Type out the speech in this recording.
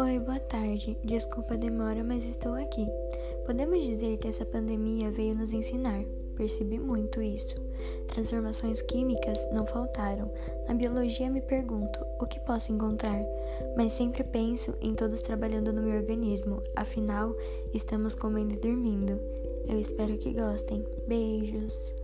Oi, boa tarde. Desculpa a demora, mas estou aqui. Podemos dizer que essa pandemia veio nos ensinar. Percebi muito isso. Transformações químicas não faltaram. Na biologia me pergunto o que posso encontrar, mas sempre penso em todos trabalhando no meu organismo. Afinal, estamos comendo e dormindo. Eu espero que gostem. Beijos.